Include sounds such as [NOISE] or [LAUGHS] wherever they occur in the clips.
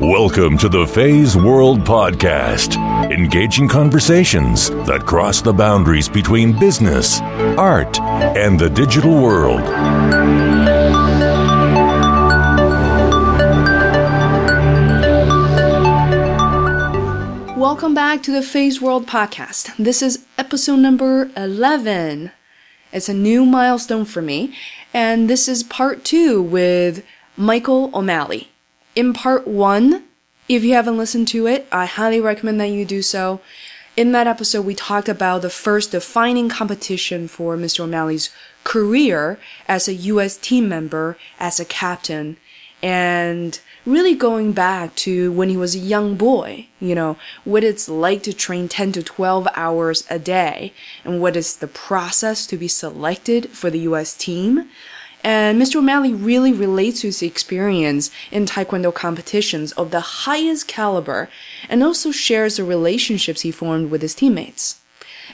Welcome to the Phase World Podcast, engaging conversations that cross the boundaries between business, art, and the digital world. Welcome back to the Phase World Podcast. This is episode number 11. It's a new milestone for me, and this is part two with Michael O'Malley. In part one, if you haven't listened to it, I highly recommend that you do so. In that episode, we talked about the first defining competition for Mr. O'Malley's career as a U.S. team member, as a captain, and really going back to when he was a young boy, you know, what it's like to train 10 to 12 hours a day, and what is the process to be selected for the US team. And Mr. O'Malley really relates to his experience in Taekwondo competitions of the highest caliber and also shares the relationships he formed with his teammates.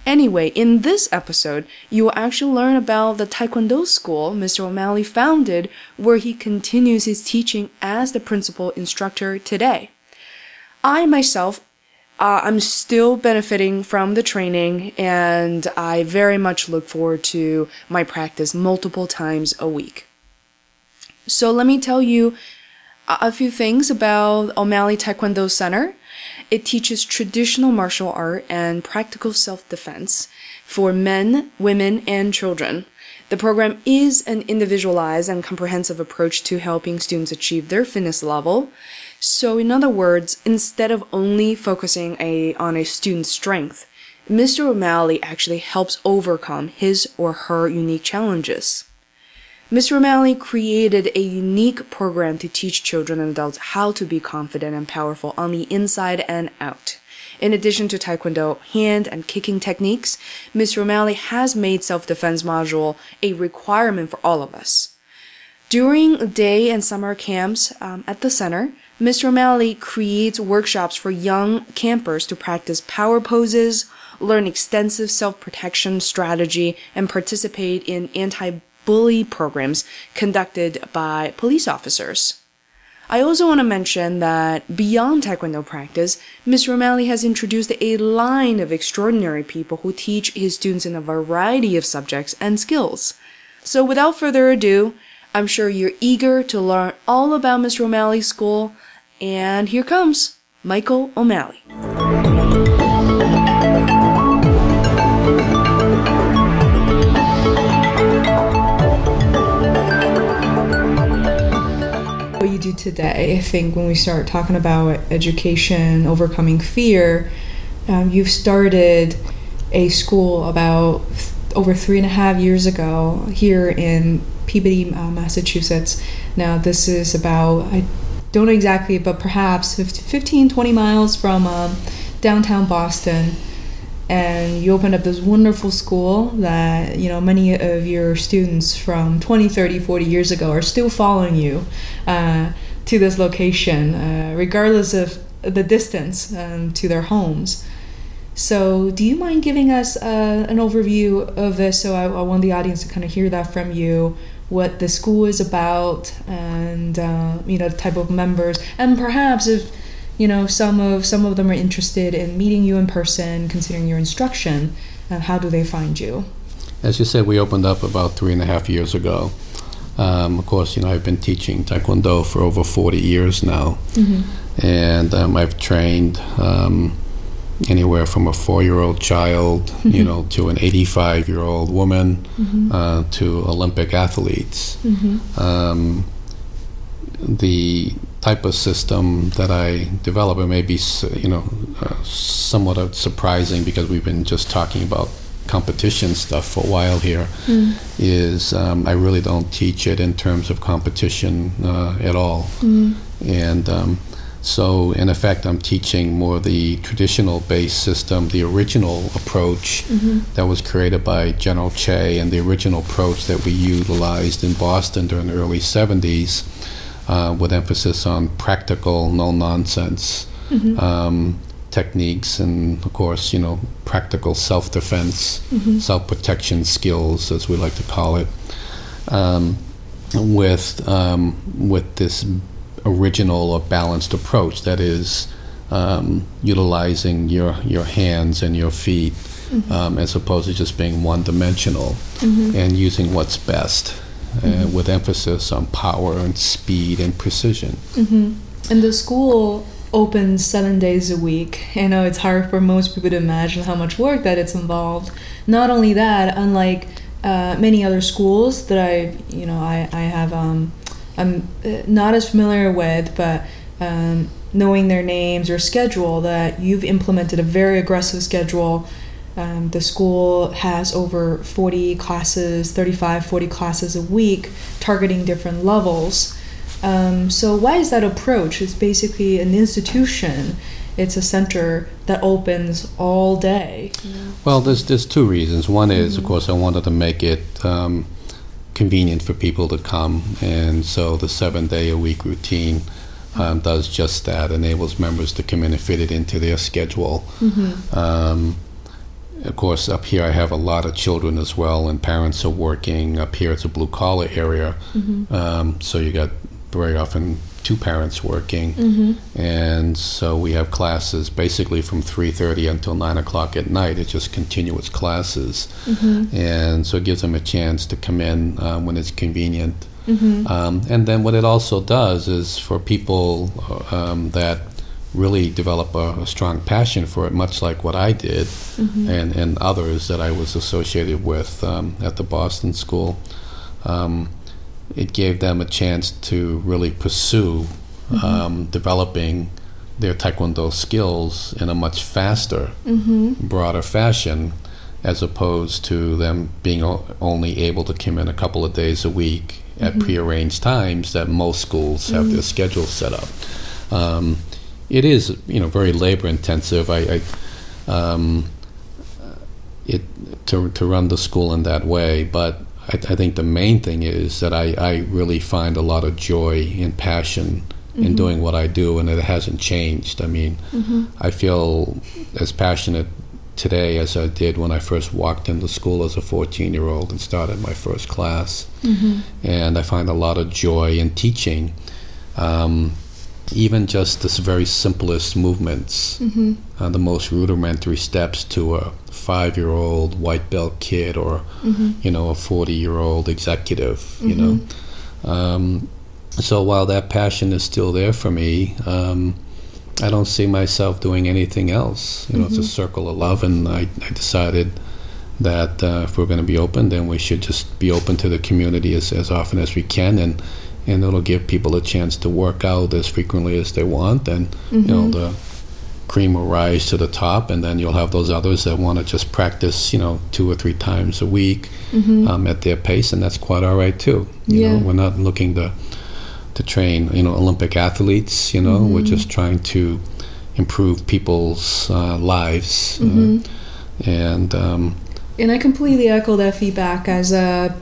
Anyway, in this episode, you will actually learn about the Taekwondo school Mr. O'Malley founded, where he continues his teaching as the principal instructor today. I myself, uh, I'm still benefiting from the training, and I very much look forward to my practice multiple times a week. So let me tell you a few things about O'Malley Taekwondo Center. It teaches traditional martial art and practical self-defense for men, women, and children. The program is an individualized and comprehensive approach to helping students achieve their fitness level. So, in other words, instead of only focusing a, on a student's strength, Mr. O'Malley actually helps overcome his or her unique challenges. Mr. O'Malley created a unique program to teach children and adults how to be confident and powerful on the inside and out. In addition to Taekwondo hand and kicking techniques, Mr. O'Malley has made self-defense module a requirement for all of us. During day and summer camps um, at the center, Mr. O'Malley creates workshops for young campers to practice power poses, learn extensive self-protection strategy, and participate in anti bully programs conducted by police officers. I also want to mention that beyond Taekwondo practice, Mr. O'Malley has introduced a line of extraordinary people who teach his students in a variety of subjects and skills. So without further ado, I'm sure you're eager to learn all about Mr. O'Malley's school, and here comes Michael O'Malley. what you do today. I think when we start talking about education, overcoming fear, um, you've started a school about th- over three and a half years ago here in Peabody, uh, Massachusetts. Now, this is about, I don't know exactly, but perhaps 15, 20 miles from um, downtown Boston. And you opened up this wonderful school that you know many of your students from 20 30 40 years ago are still following you uh, to this location uh, regardless of the distance um, to their homes. So do you mind giving us uh, an overview of this so I, I, want the audience to kind of hear that from you what the school is about and uh, you know the type of members. And perhaps if you know some of some of them are interested in meeting you in person considering your instruction uh, how do they find you? As you said we opened up about three and a half years ago. Um, of course you know i've been teaching taekwondo for over 40 years now. Mm-hmm. and um, i've trained um, anywhere from a four-year-old child mm-hmm. you know to an 85 year old woman mm-hmm. uh, to olympic athletes mm-hmm. um, the type of system that I develop, it may be, you know, uh, somewhat surprising because we've been just talking about competition stuff for a while here. Mm. Is um, I really don't teach it in terms of competition uh, at all, mm. and um, so in effect, I'm teaching more the traditional based system, the original approach mm-hmm. that was created by General Choi, and the original approach that we utilized in Boston during the early 70s uh, with emphasis on practical, no nonsense mm-hmm. um, techniques, and of course, you know, practical self defense, mm-hmm. self protection skills, as we like to call it, um, with um, with this original or balanced approach that is um, utilizing your your hands and your feet Mm-hmm. um, as opposed to just being one dimensional and using what's best uh, Mm-hmm. with emphasis on power and speed and precision. And the school opens seven days a week. I know it's hard for most people to imagine how much work that it's involved. Not only that, unlike uh, many other schools that I, you know, I, I have, um, I'm uh, not as familiar with, but um, knowing their names or schedule, that you've implemented a very aggressive schedule. Um, the school has over 40 classes, 35, 40 classes a week, targeting different levels. Um, so why is that approach? It's basically an institution. It's a center that opens all day. Well, there's there's two reasons. One is, of course, I wanted to make it um, convenient for people to come, and so the seven day a week routine um, does just that. Enables members to come in and fit it into their schedule. Um, of course, up here I have a lot of children as well, and parents are working. Up here it's a blue collar area, um, so you got very often two parents working, and so we have classes basically from 3:30 until 9 o'clock at night. It's just continuous classes, and so it gives them a chance to come in um, when it's convenient. Um, and then what it also does is for people um, that really develop a, a strong passion for it, much like what I did and, and others that I was associated with um, at the Boston School. Um, it gave them a chance to really pursue um, developing their Taekwondo skills in a much faster, broader fashion, as opposed to them being o- only able to come in a couple of days a week at prearranged times that most schools have their schedules set up. Um, it is, you know, very labor intensive. I, I um, it to to run the school in that way, but I, I think the main thing is that I, I really find a lot of joy and passion in doing what I do, and it hasn't changed. I mean, I feel as passionate today as I did when I first walked into school as a 14 year old and started my first class. And I find a lot of joy in teaching. Um, even just the very simplest movements, uh, the most rudimentary steps to a five-year-old white belt kid or you know a 40-year-old executive, you know. Um, so while that passion is still there for me, um, I don't see myself doing anything else. You know, it's a circle of love, and I, I decided that uh, if we're going to be open, then we should just be open to the community as, as often as we can, and and it'll give people a chance to work out as frequently as they want, and you know the cream will rise to the top, and then you'll have those others that want to just practice, you know, two or three times a week um, at their pace, and that's quite all right too. You Yeah. know, we're not looking to to train, you know, Olympic athletes. You know, we're just trying to improve people's uh, lives, uh, and um, And I completely echo that feedback as a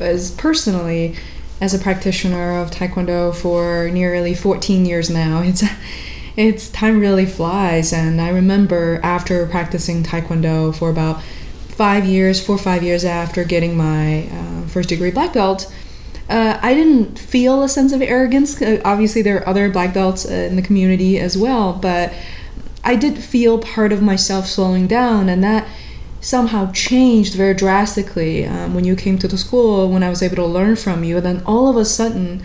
as personally as a practitioner of taekwondo for nearly 14 years now. It's it's time really flies and I remember after practicing taekwondo for about 5 years, 4 or 5 years after getting my uh, first degree black belt, uh, I didn't feel a sense of arrogance. Uh, obviously, there are other black belts uh, in the community as well, but I did feel part of myself slowing down, and that somehow changed very drastically um, when you came to the school. When I was able to learn from you, and then all of a sudden,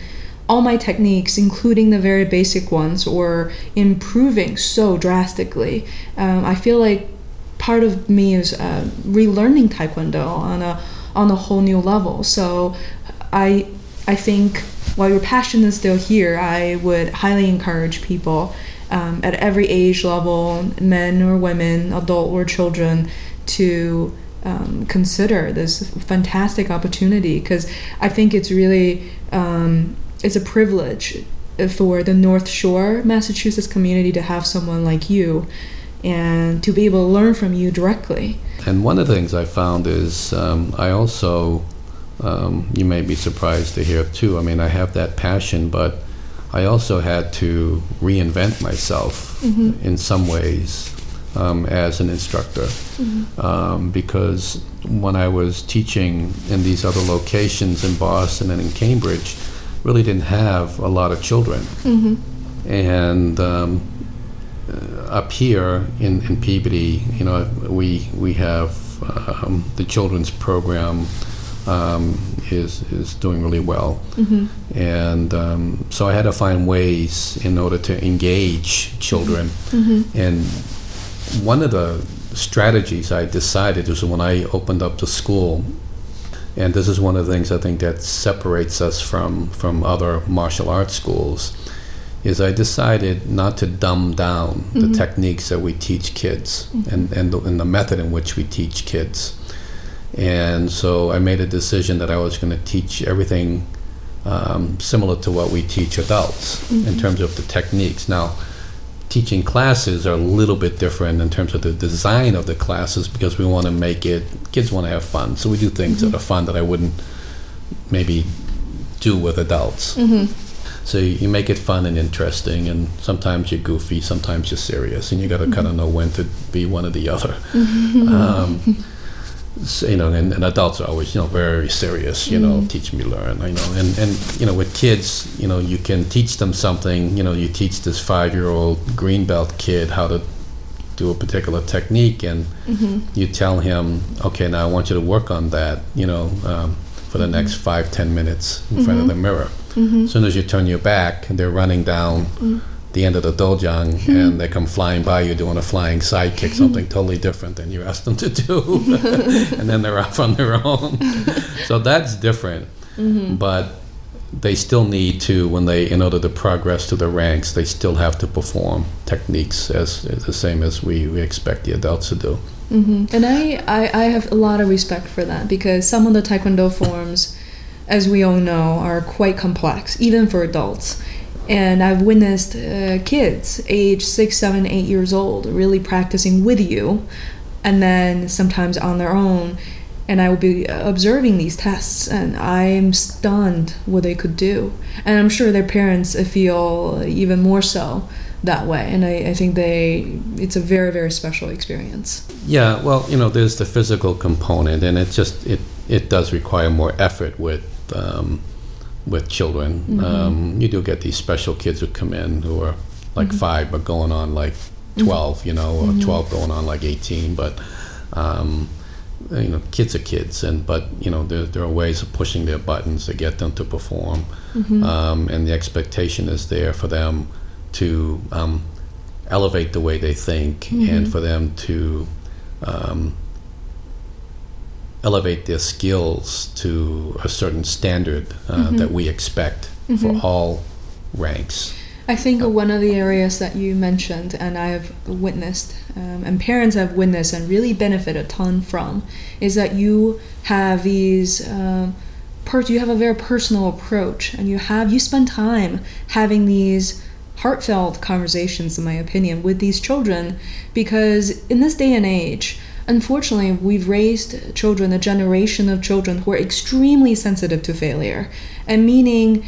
all my techniques, including the very basic ones, were improving so drastically. Um, I feel like part of me is uh, relearning Taekwondo on a on a whole new level. So I I think while your passion is still here, I would highly encourage people um, at every age level, men or women, adult or children, to um, consider this fantastic opportunity because I think it's really um, it's a privilege for the North Shore, Massachusetts community to have someone like you and to be able to learn from you directly. And one of the things I found is um, I also, um, you may be surprised to hear too, I mean, I have that passion, but I also had to reinvent myself in some ways um, as an instructor. Um, because when I was teaching in these other locations in Boston and in Cambridge, really didn't have a lot of children. And um, uh, up here in, in Peabody, you know, we we have um, the children's program um, is is doing really well, and um, so I had to find ways in order to engage children. And one of the strategies I decided was when I opened up the school and this is one of the things I think that separates us from from other martial arts schools is I decided not to dumb down the mm-hmm. techniques that we teach kids mm-hmm. and and the, and the method in which we teach kids. And so I made a decision that I was going to teach everything um, similar to what we teach adults in mm-hmm. terms of the techniques. Now, teaching classes are a little bit different in terms of the design of the classes because we want to make it kids want to have fun. So we do things that mm-hmm. are fun that i wouldn't maybe do with adults. Mm-hmm. So you you make it fun and interesting and sometimes you're goofy sometimes you're serious and you got to kind of mm-hmm. know when to be one or the other. Um, so, you know, and, and adults are always, you know, very serious, you know, mm. teach me, learn, you know, and, and, you know, with kids, you know, you can teach them something, you know, you teach this five-year-old green belt kid how to do a particular technique and mm-hmm. you tell him, okay, now I want you to work on that, you know, um, for the mm-hmm. next five, ten minutes in front of mm-hmm. the mirror. As soon as you turn your back, they're running down mm. The end of the dojang mm-hmm. and they come flying by you doing a flying side kick, mm-hmm. something totally different than you asked them to do. [LAUGHS] [LAUGHS] and then they're off on their own. so that's different. Mm-hmm. But they still need to, when they, in order to progress to the ranks, they still have to perform techniques as, as the same as we, we expect the adults to do. And I, I, I have a lot of respect for that because some of the Taekwondo forms, as we all know, are quite complex, even for adults. And I've witnessed uh, kids, age six, seven, eight years old, really practicing with you, and then sometimes on their own. And I will be observing these tests, and I'm stunned what they could do. And I'm sure their parents feel even more so that way. And I, I think they, it's a very, very special experience. Yeah, well, you know, there's the physical component, and it just it it does require more effort with um, with children. Um, you do get these special kids who come in who are like five but going on like 12 you know or 12 going on like 18 but um, you know kids are kids and but you know there, there are ways of pushing their buttons to get them to perform. Um, and the expectation is there for them to um, elevate the way they think and for them to um, elevate their skills to a certain standard uh, that we expect for all ranks. I think one of the areas that you mentioned, and I have witnessed, um, and parents have witnessed and really benefit a ton from, is that you have these. Um, per- you have a very personal approach, and you have you spend time having these heartfelt conversations, in my opinion, with these children, because in this day and age, unfortunately, we've raised children, a generation of children who are extremely sensitive to failure, and meaning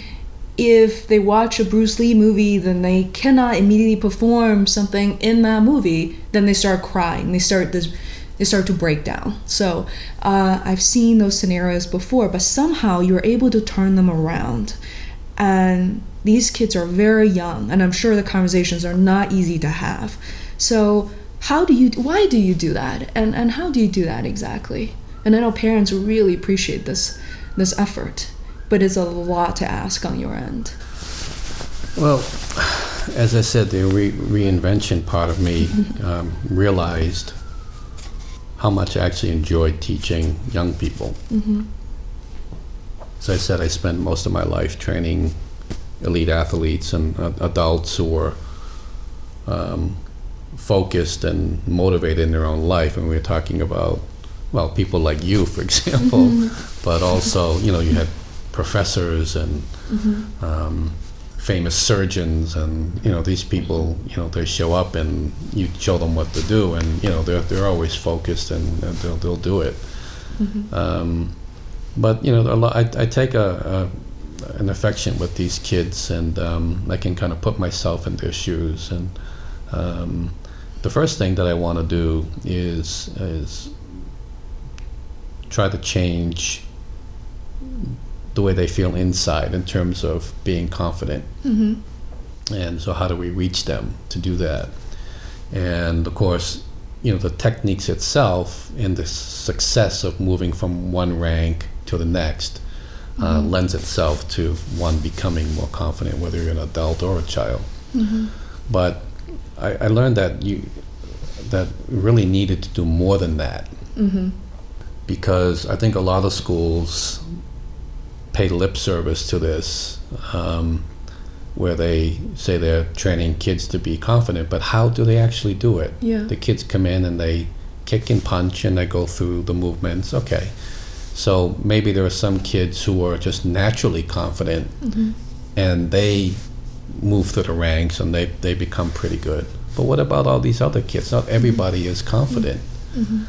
if they watch a Bruce Lee movie, then they cannot immediately perform something in that movie. Then they start crying. They start this. They start to break down. So uh, I've seen those scenarios before, but somehow you're able to turn them around. And these kids are very young, and I'm sure the conversations are not easy to have. So how do you? Why do you do that? And and how do you do that exactly? And I know parents really appreciate this this effort but it's a lot to ask on your end. Well, as I said, the re- reinvention part of me [LAUGHS] um, realized how much I actually enjoyed teaching young people. As I said, I spent most of my life training elite athletes and uh, adults who were um, focused and motivated in their own life. And we were talking about, well, people like you, for [LAUGHS] example, but also, you know, you had professors and um, famous surgeons, and you know these people. You know they show up and you show them what to do, and you know they're they're always focused and, and they'll they'll do it. Um, but you know, lot, I, I take a, a an affection with these kids, and um, I can kind of put myself in their shoes. And um, the first thing that I want to do is is try to change the way they feel inside in terms of being confident. Mm-hmm. And so, how do we reach them to do that? And of course, you know, the techniques itself and the success of moving from one rank to the next uh, mm-hmm. lends itself to one becoming more confident, whether you're an adult or a child. Mm-hmm. But I, I learned that you that really needed to do more than that because I think a lot of schools pay lip service to this, um, where they say they're training kids to be confident, but how do they actually do it? Yeah. The kids come in and they kick and punch and they go through the movements. Okay. So maybe there are some kids who are just naturally confident and they move through the ranks and they, they become pretty good. But what about all these other kids? Not everybody is confident. Mm-hmm.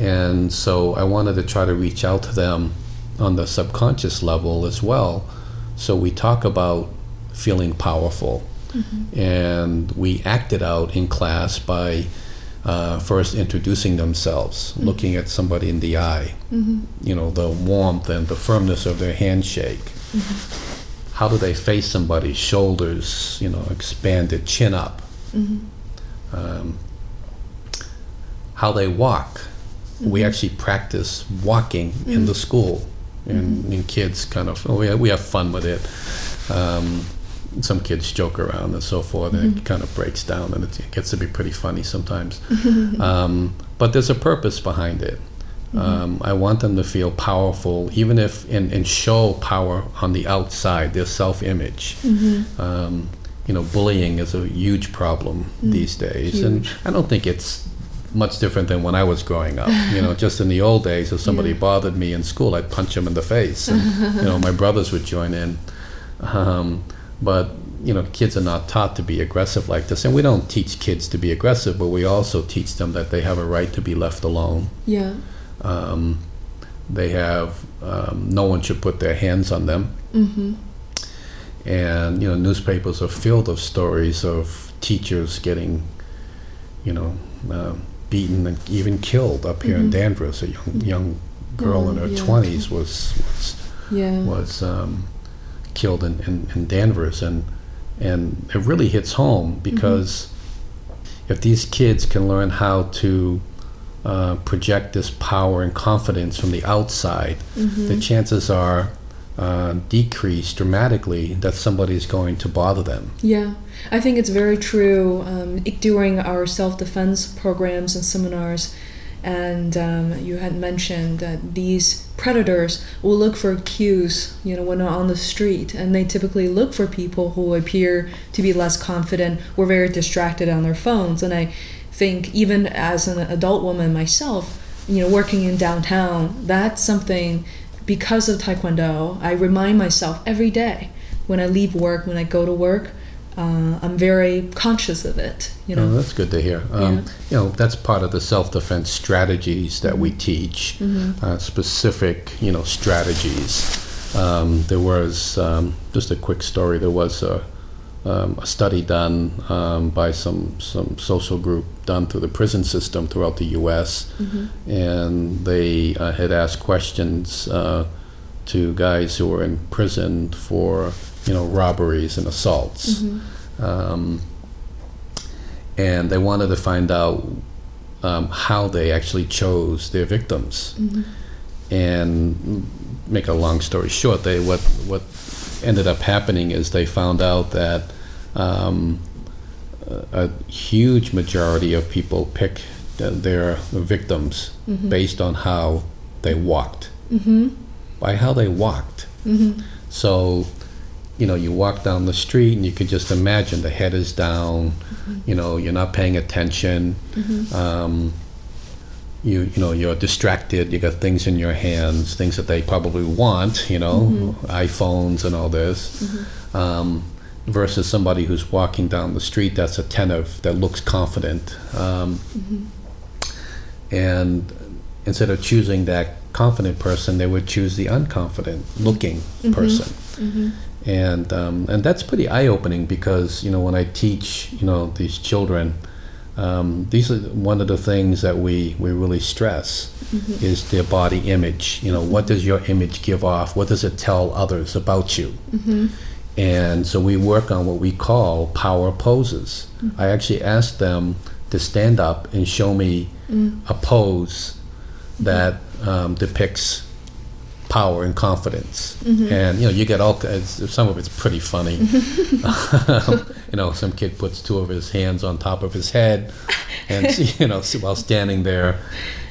And so I wanted to try to reach out to them on the subconscious level as well. So we talk about feeling powerful. Mm-hmm. And we act it out in class by uh, first introducing themselves, mm-hmm. looking at somebody in the eye, you know, the warmth and the firmness of their handshake. How do they face somebody? Shoulders, you know, expanded, chin up. Um, how they walk. We actually practice walking in the school, and, and kids kind of oh, we have, we have fun with it. Um, some kids joke around and so forth, and it kind of breaks down, and it, it gets to be pretty funny sometimes. [LAUGHS] um, but there's a purpose behind it. Um, I want them to feel powerful, even if and, and show power on the outside, their self-image. Um, you know, bullying is a huge problem these days, and I don't think it's much different than when I was growing up. You know, just in the old days, if somebody bothered me in school, I'd punch them in the face, and you know, my brothers would join in. Um, but you know, kids are not taught to be aggressive like this, and we don't teach kids to be aggressive, but we also teach them that they have a right to be left alone. Yeah. Um, they have um, no one should put their hands on them. Mm-hmm. And you know, newspapers are filled of stories of teachers getting, you know, uh, beaten and even killed up here in Danvers. A young young girl in her yeah. twenties was was Yeah. was um, killed in, in, in Danvers, and and it really hits home because if these kids can learn how to uh, project this power and confidence from the outside, the chances are uh, decrease dramatically that somebody's going to bother them. Yeah, I think it's very true. Um, i- during our self defense programs and seminars, and um, you had mentioned that these predators will look for cues, you know, when they're on the street, and they typically look for people who appear to be less confident or very distracted on their phones. And I think even as an adult woman myself, you know, working in downtown, that's something because of Taekwondo, I remind myself every day when I leave work, when I go to work, uh, I'm very conscious of it. You Oh, know, that's good to hear. Um, Yeah. You know, that's part of the self-defense strategies that we teach, uh, specific, you know, strategies. Um, there was um, just a quick story. There was a, um, a study done um, by some some social group done through the prison system throughout the U.S. and they uh, had asked questions uh, to guys who were in prison for you know robberies and assaults. Um, and they wanted to find out um, how they actually chose their victims. And make a long story short, they what what ended up happening is they found out that um, a, huge majority of people pick th- their victims mm-hmm. based on how they walked, mm-hmm. by how they walked. Mm-hmm. So you know, you walk down the street and you can just imagine the head is down, you know, you're not paying attention. Um, you, you know, you're distracted. You got things in your hands, things that they probably want, you know, iPhones and all this. Um, versus somebody who's walking down the street that's attentive, that looks confident. Um, And instead of choosing that confident person, they would choose the unconfident looking person. And um, and that's pretty eye opening because you know when I teach you know these children, um, these are one of the things that we, we really stress is their body image. You know, what does your image give off? What does it tell others about you? And so we work on what we call power poses. I actually asked them to stand up and show me a pose that um, depicts power and confidence. And you know, you get all some of it's pretty funny. [LAUGHS] [LAUGHS] you know, some kid puts two of his hands on top of his head, and [LAUGHS] you know, while standing there,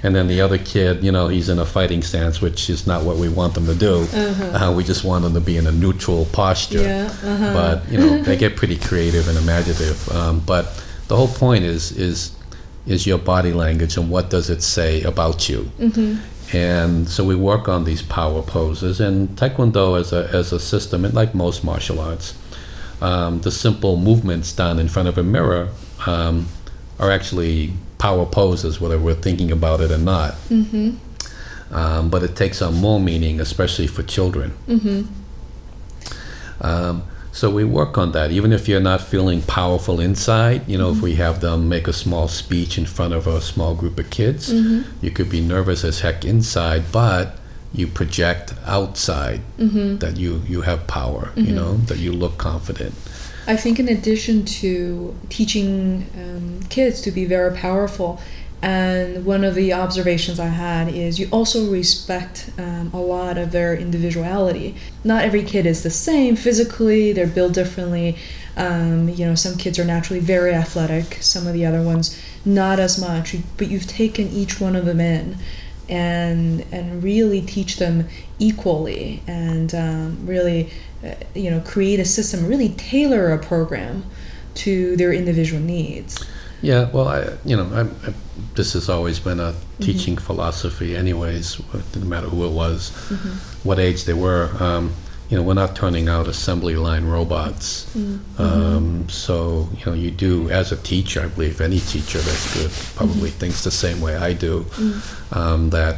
and then the other kid, you know, he's in a fighting stance, which is not what we want them to do. uh we just want them to be in a neutral posture. Yeah, uh-huh. But you know, they get pretty creative and imaginative. Um, but the whole point is is is your body language and what does it say about you. And so we work on these power poses. And Taekwondo as a, as a system, and like most martial arts, um, the simple movements done in front of a mirror um, are actually power poses, whether we're thinking about it or not. Um, but it takes on more meaning, especially for children. Um, so we work on that. Even if you're not feeling powerful inside, you know, if mm-hmm. we have them make a small speech in front of a small group of kids, mm-hmm. you could be nervous as heck inside, but you project outside mm-hmm. that you, you have power, you know, that you look confident. I think in addition to teaching um, kids to be very powerful, and one of the observations I had is you also respect um, a lot of their individuality. Not every kid is the same physically; they're built differently. Um, you know, some kids are naturally very athletic, some of the other ones not as much. But you've taken each one of them in, and and really teach them equally, and um, really, uh, you know, create a system, really tailor a program to their individual needs. Yeah, well, I, you know, I, I, this has always been a teaching philosophy, anyways. No matter who it was, what age they were. Um, you know, we're not turning out assembly line robots. Um, so, you know, you do as a teacher. I believe any teacher that's good probably thinks the same way I do. Um, that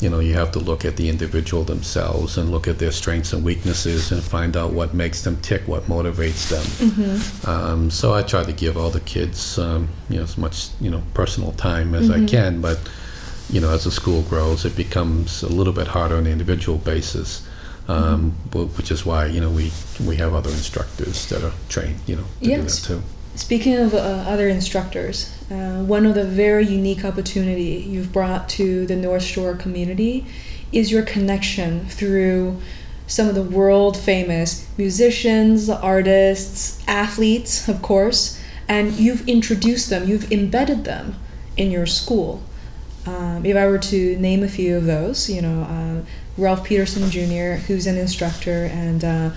you know, you have to look at the individual themselves and look at their strengths and weaknesses and find out what makes them tick, what motivates them. Um, so I try to give all the kids, um, you know, as much you know personal time as I can. But you know, as the school grows, it becomes a little bit harder on an individual basis. Um, wh- Which is why you know we we have other instructors that are trained, you know, to Yes. do that too. Speaking of uh, other instructors, uh, one of the very unique opportunity you've brought to the North Shore community is your connection through some of the world famous musicians, artists, athletes, of course, and you've introduced them, you've embedded them in your school. Um, if I were to name a few of those, you know, uh, Ralph Peterson Jr., who's an instructor and uh,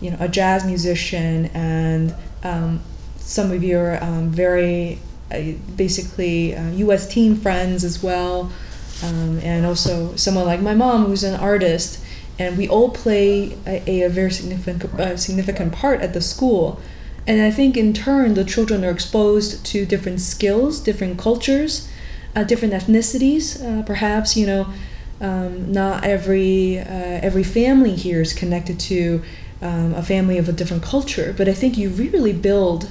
you know a jazz musician, and um, some of your um, very uh, basically uh, U.S. team friends as well, um, and also someone like my mom, who's an artist, and we all play a, a very significant uh, significant part at the school. And I think in turn, the children are exposed to different skills, different cultures, uh, different ethnicities. Uh, perhaps you know, um, not every uh, every family here is connected to um, a family of a different culture, but I think you really build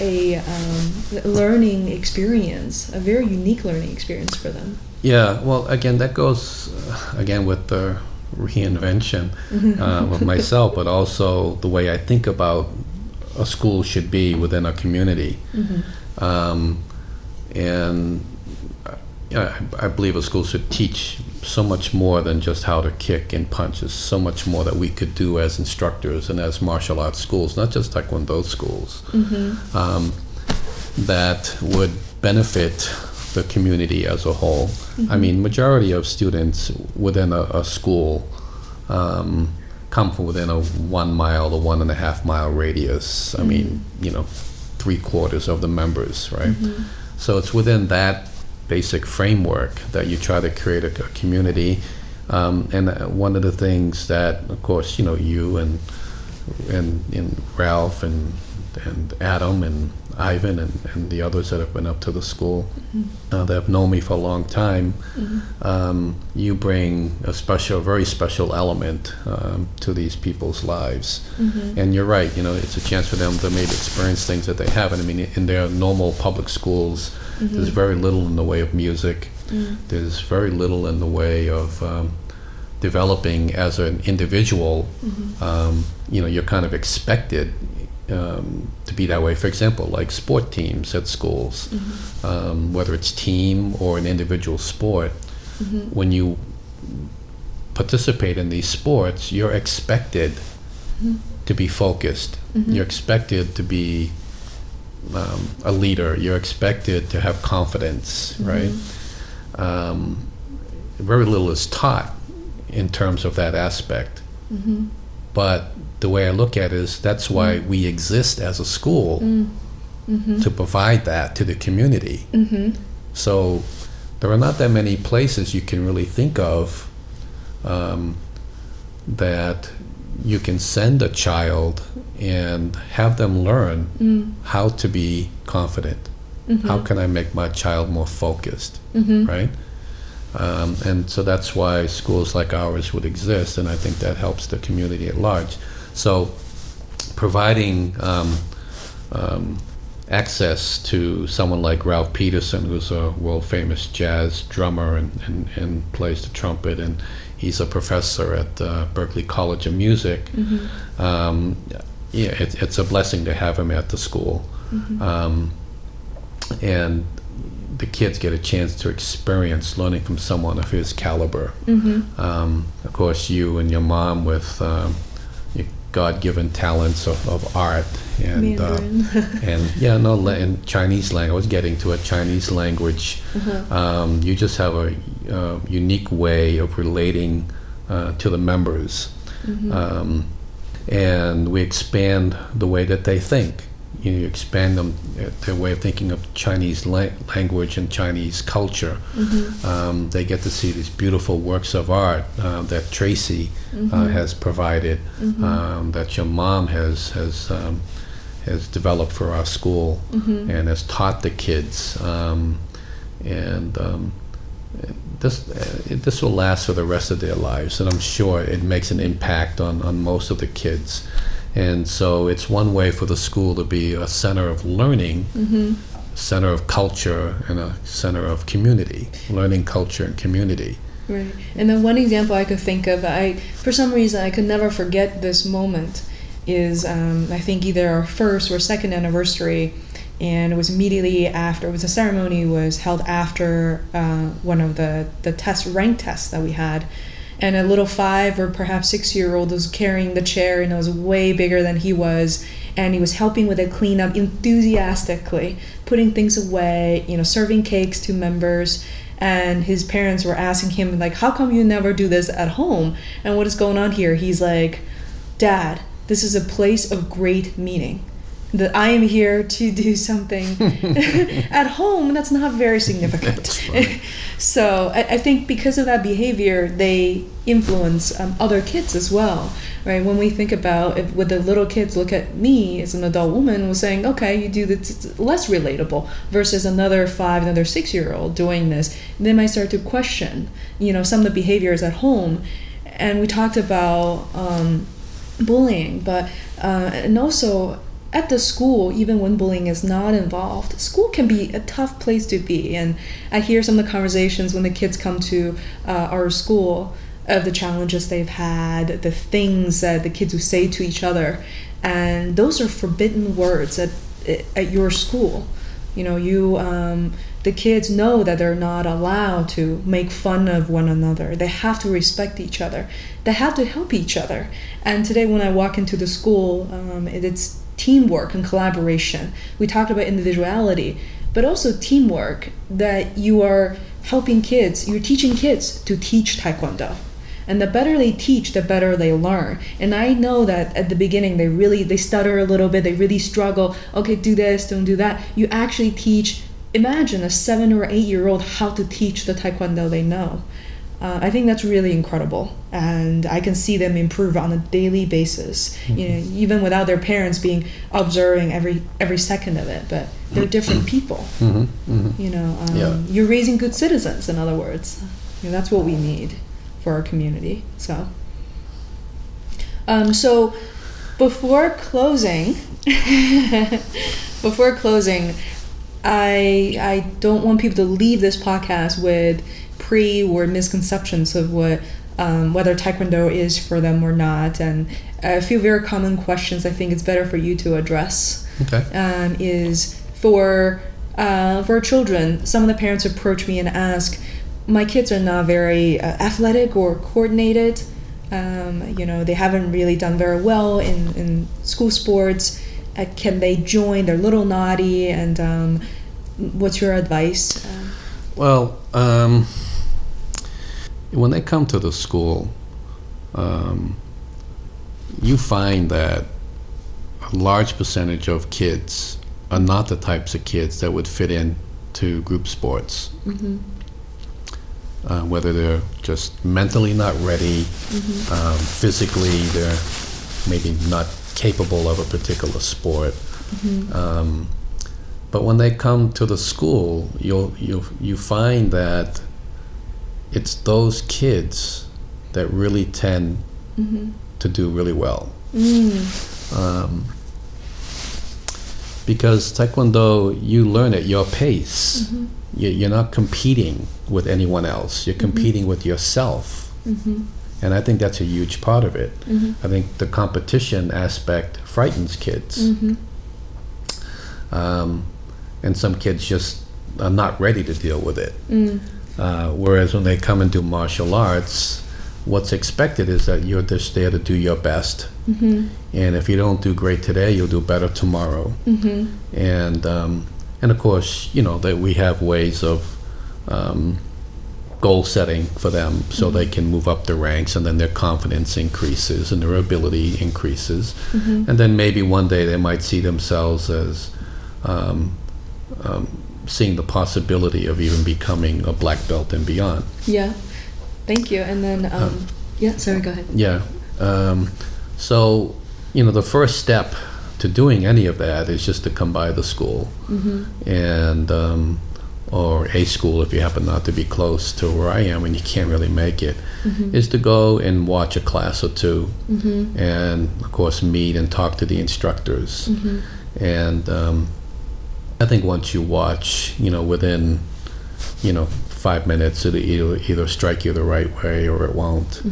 a um, learning experience, a very unique learning experience for them. Yeah, well, again, that goes uh, again with the reinvention uh, of myself, but also the way I think about a school should be within a community. Um, and uh, I, I believe a school should teach so much more than just how to kick and punch. There's so much more that we could do as instructors and as martial arts schools, not just Taekwondo schools, um, that would benefit the community as a whole. I mean, majority of students within a, a school um, come from within a one mile or one and a half mile radius. I mean, you know, three quarters of the members, right? So it's within that basic framework that you try to create a, a community. Um, and uh, one of the things that, of course, you know, you and and, and Ralph and and Adam and Ivan and, and the others that have been up to the school uh, that have known me for a long time, um, you bring a special, very special element um, to these people's lives. And you're right, you know, it's a chance for them to maybe experience things that they haven't. I mean, in their normal public schools, there's very little in the way of music. There's very little in the way of um, developing as an individual. Um, you know, you're kind of expected um, to be that way. For example, like sport teams at schools, um, whether it's team or an individual sport, when you participate in these sports, you're expected to be focused. You're expected to be um, a leader. You're expected to have confidence, right? Um, very little is taught in terms of that aspect. But the way I look at it is that's why we exist as a school to provide that to the community. So there are not that many places you can really think of um, that you can send a child and have them learn how to be confident. How can I make my child more focused, right? Um, and so that's why schools like ours would exist, and I think that helps the community at large. So, providing um, um, access to someone like Ralph Peterson, who's a world famous jazz drummer and, and, and plays the trumpet, and he's a professor at uh, Berklee College of Music. Um, yeah, it, it's a blessing to have him at the school. Um, and the kids get a chance to experience learning from someone of his caliber. Um, of course, you and your mom with um, God-given talents of, of art and uh, [LAUGHS] and yeah, no, and Chinese language. I was getting to a Chinese language. Um, you just have a uh, unique way of relating uh, to the members, um, and we expand the way that they think. You, know, you expand them uh, their way of thinking of Chinese la- language and Chinese culture. Um, they get to see these beautiful works of art uh, that Tracy uh, has provided, um, that your mom has has um, has developed for our school and has taught the kids. Um, and um, this uh, this will last for the rest of their lives, and I'm sure it makes an impact on, on most of the kids. And so it's one way for the school to be a center of learning, center of culture, and a center of community, learning, culture, and community. Right. And then one example I could think of, I for some reason I could never forget this moment, is um, I think either our first or second anniversary, and it was immediately after. It was a ceremony was held after uh, one of the the test rank tests that we had, and a little five or perhaps six year old was carrying the chair and it was way bigger than he was. And he was helping with the cleanup enthusiastically putting things away you know serving cakes to members. And his parents were asking him like how come you never do this at home? And what is going on here? He's like dad this is a place of great meaning that I am here to do something [LAUGHS] [LAUGHS] at home that's not very significant. [LAUGHS] So I, I think because of that behavior, they influence um, other kids as well, right? When we think about if with the little kids look at me as an adult woman, was saying, okay, you do this, it's less relatable versus another five, another six year old doing this. They might start to question, you know, some of the behaviors at home. And we talked about um, bullying, but uh, and also at the school, even when bullying is not involved, school can be a tough place to be. And I hear some of the conversations when the kids come to uh, our school of the challenges they've had, the things that the kids will say to each other, and those are forbidden words at at your school. You know, you um, the kids know that they're not allowed to make fun of one another. They have to respect each other. They have to help each other. And today, when I walk into the school, um, it, it's teamwork and collaboration. We talked about individuality, but also teamwork. That you are helping kids. You're teaching kids to teach taekwondo and the better they teach the better they learn and i know that at the beginning they really they stutter a little bit they really struggle okay do this don't do that you actually teach imagine a seven or eight year old how to teach the taekwondo they know Uh, I think that's really incredible, and I can see them improve on a daily basis. You know, even without their parents being observing every every second of it. But they're different people. hmm hmm You know, um, Yeah. you're raising good citizens. In other words, you know, that's what we need for our community. So, um, so before closing, [LAUGHS] before closing, I I don't want people to leave this podcast with pre or misconceptions of what um, whether Taekwondo is for them or not, and a few very common questions. I think it's better for you to address Okay. um, is for uh, for children. Some of the parents approach me and ask, "My kids are not very uh, athletic or coordinated. Um, you know, they haven't really done very well in, in school sports. Uh, can they join? They're a little naughty. And um, what's your advice?" Um, Well, um, when they come to the school, um, you find that a large percentage of kids are not the types of kids that would fit in to group sports. Uh, whether they're just mentally not ready, um, physically they're maybe not capable of a particular sport. Um, but when they come to the school, you'll you you find that it's those kids that really tend mm-hmm. to do really well. Mm. Um, because Taekwondo, you learn at your pace. Mm-hmm. You, you're not competing with anyone else. You're mm-hmm. competing with yourself. And I think that's a huge part of it. I think the competition aspect frightens kids. Um, and some kids just are not ready to deal with it. Mm. Uh, whereas when they come and do martial arts, what's expected is that you're just there to do your best. And if you don't do great today, you'll do better tomorrow. And um, and of course, you know that we have ways of um, goal setting for them so they can move up the ranks, and then their confidence increases and their ability increases. And then maybe one day they might see themselves as um, um, seeing the possibility of even becoming a black belt and beyond. yeah, thank you. And then, um, yeah, sorry, go ahead. Yeah. Um, so, you know, the first step to doing any of that is just to come by the school and um, or a school if you happen not to be close to where I am and you can't really make it, is to go and watch a class or 2 and of course meet and talk to the instructors and um, I think once you watch you know within you know five minutes it'll either, either strike you the right way or it won't.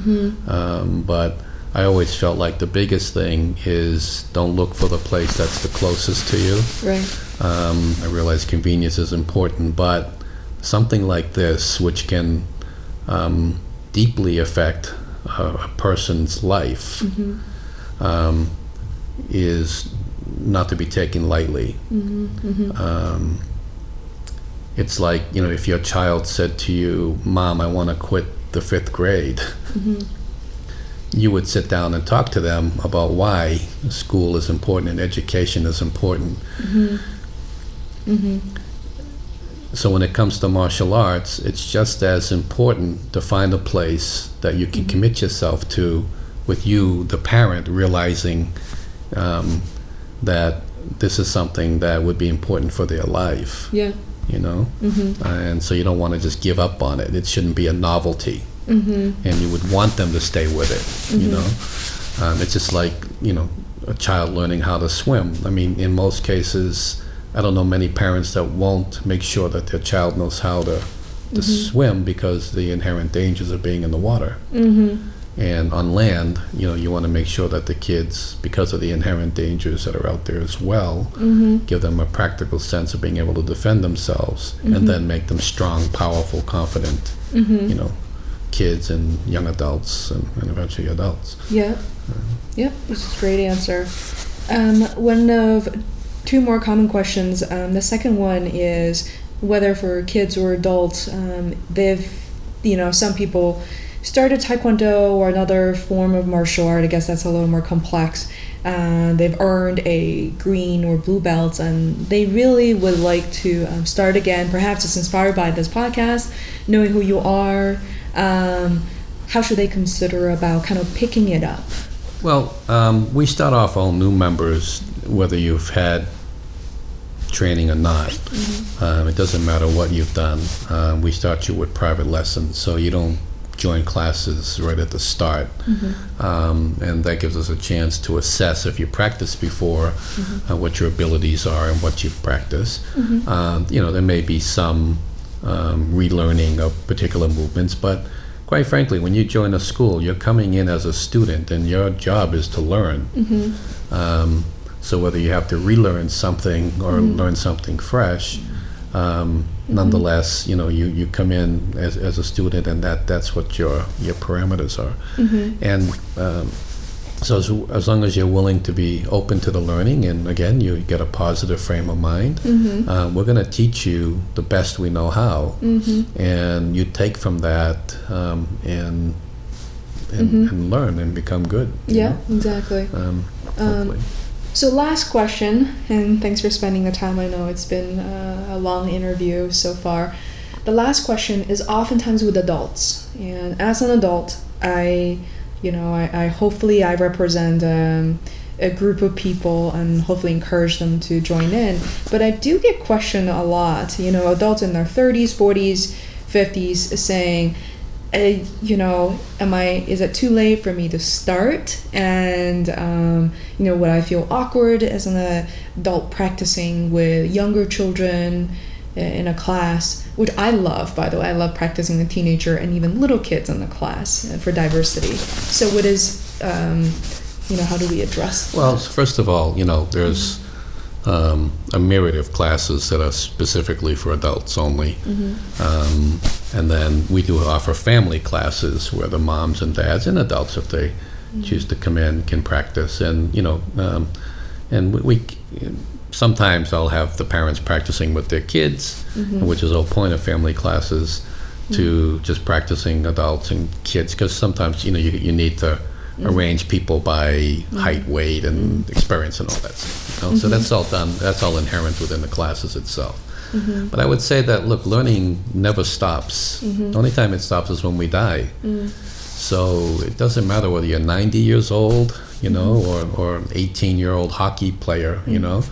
Um, but I always felt like the biggest thing is don't look for the place that's the closest to you. Right. um, I realize convenience is important, but something like this, which can um, deeply affect a, a person's life, um, is not to be taken lightly. Mm-hmm, mm-hmm. Um, it's like, you know, if your child said to you, Mom, I want to quit the fifth grade. Mm-hmm. You would sit down and talk to them about why school is important and education is important. So when it comes to martial arts, it's just as important to find a place that you can commit yourself to, with you, the parent, realizing um, that this is something that would be important for their life. Yeah. You know, mm-hmm. and so you don't want to just give up on it. It shouldn't be a novelty, mm-hmm. and you would want them to stay with it. You mm-hmm. know, um, it's just like you know a child learning how to swim. I mean, in most cases, I don't know many parents that won't make sure that their child knows how to to swim because the inherent dangers of being in the water. And on land, you know, you want to make sure that the kids, because of the inherent dangers that are out there as well, give them a practical sense of being able to defend themselves, and then make them strong, powerful, confident, you know, kids and young adults, and, and eventually adults. Yeah. Yep, this is a great answer. Um, one of two more common questions. Um, the second one is whether for kids or adults, um, they've, you know, some people started Taekwondo or another form of martial art. I guess that's a little more complex. Uh, they've earned a green or blue belt and they really would like to um, start again. Perhaps it's inspired by this podcast, knowing who you are, um, how should they consider about kind of picking it up? Well, um, we start off all new members, whether you've had training or not. Mm-hmm. Um, it doesn't matter what you've done. Um, we start you with private lessons, so you don't join classes right at the start. Mm-hmm. Um, and that gives us a chance to assess if you practiced before, mm-hmm. uh, what your abilities are and what you've practiced. Mm-hmm. Um, you know, there may be some um, relearning of particular movements, but quite frankly, when you join a school, you're coming in as a student and your job is to learn. Mm-hmm. Um, so whether you have to relearn something or mm-hmm. learn something fresh, um, mm-hmm. nonetheless, you know, you, you come in as, as a student, and that that's what your your parameters are. Mm-hmm. And um, so as, as long as you're willing to be open to the learning, and again, you get a positive frame of mind, mm-hmm. uh, we're going to teach you the best we know how, mm-hmm. and you take from that um, and and, mm-hmm. and, learn and become good. Yeah, know? exactly. Um, um so, last question, and thanks for spending the time. I know it's been uh, a long interview so far. The last question is oftentimes with adults, and as an adult, I, you know, I, I hopefully I represent um, a group of people and hopefully encourage them to join in. But I do get questioned a lot. You know, adults in their thirties, forties, fifties saying uh, you know, am I? Is it too late for me to start? And um, you know, would I feel awkward as an adult practicing with younger children uh, in a class? Which I love, by the way. I love practicing the teenager and even little kids in the class uh, for diversity. So, what is, um, you know, how do we address? Well, first of all, you know, there's. Um, a myriad of classes that are specifically for adults only. Mm-hmm. Um, and then we do offer family classes where the moms and dads and adults, if they mm-hmm. choose to come in, can practice. And, you know, um, and we, we, sometimes I'll have the parents practicing with their kids, mm-hmm. which is the whole point of family classes, to mm-hmm. just practicing adults and kids, because sometimes, you know, you, you need to mm-hmm. arrange people by mm-hmm. height, weight, and mm-hmm. experience and all that stuff. You know? So that's all done. That's all inherent within the classes itself. Mm-hmm. But I would say that look, learning never stops. Mm-hmm. The only time it stops is when we die. So it doesn't matter whether you're 90 years old, you know, mm-hmm. or, or an 18 year old hockey player, you know.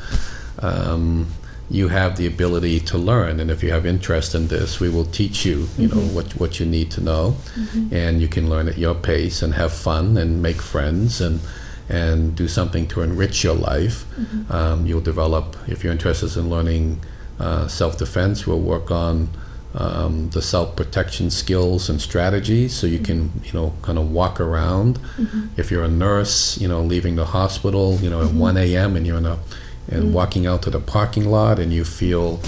Um, you have the ability to learn and if you have interest in this we will teach you you mm-hmm. know what what you need to know mm-hmm. and you can learn at your pace and have fun and make friends and and do something to enrich your life mm-hmm. um, you'll develop if you're interested in learning uh, self-defense we'll work on um, the self-protection skills and strategies so you can you know kind of walk around mm-hmm. if you're a nurse you know leaving the hospital you know at mm-hmm. 1 a.m and you're in a and mm walking out to the parking lot and you feel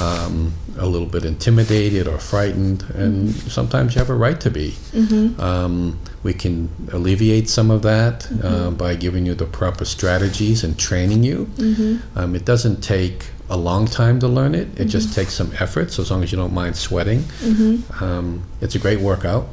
um, a little bit intimidated or frightened, and mm sometimes you have a right to be. Mm-hmm. Um, we can alleviate some of that mm-hmm. uh, by giving you the proper strategies and training you. Mm-hmm. Um, it doesn't take a long time to learn it, it just takes some effort, so as long as you don't mind sweating. Um, it's a great workout.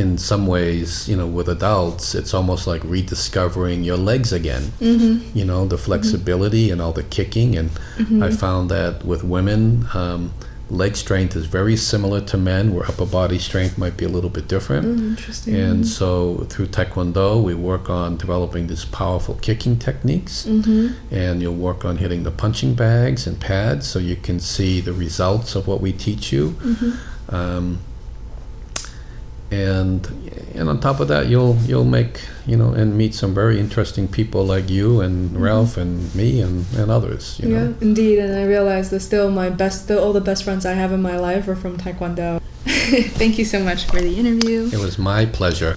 In some ways, you know, with adults, it's almost like rediscovering your legs again. Mm-hmm. You know, the flexibility mm-hmm. and all the kicking. And mm-hmm. I found that with women, um, leg strength is very similar to men, where upper body strength might be a little bit different. Mm, interesting. And so through Taekwondo, we work on developing these powerful kicking techniques. Mm-hmm. And you'll work on hitting the punching bags and pads so you can see the results of what we teach you. Mm-hmm. Um, and and on top of that you'll you'll make you know and meet some very interesting people like you and mm-hmm. Ralph and me and, and others you yeah know? indeed and I realize that still my best still all the best friends I have in my life are from Taekwondo [LAUGHS] thank you so much for the interview it was my pleasure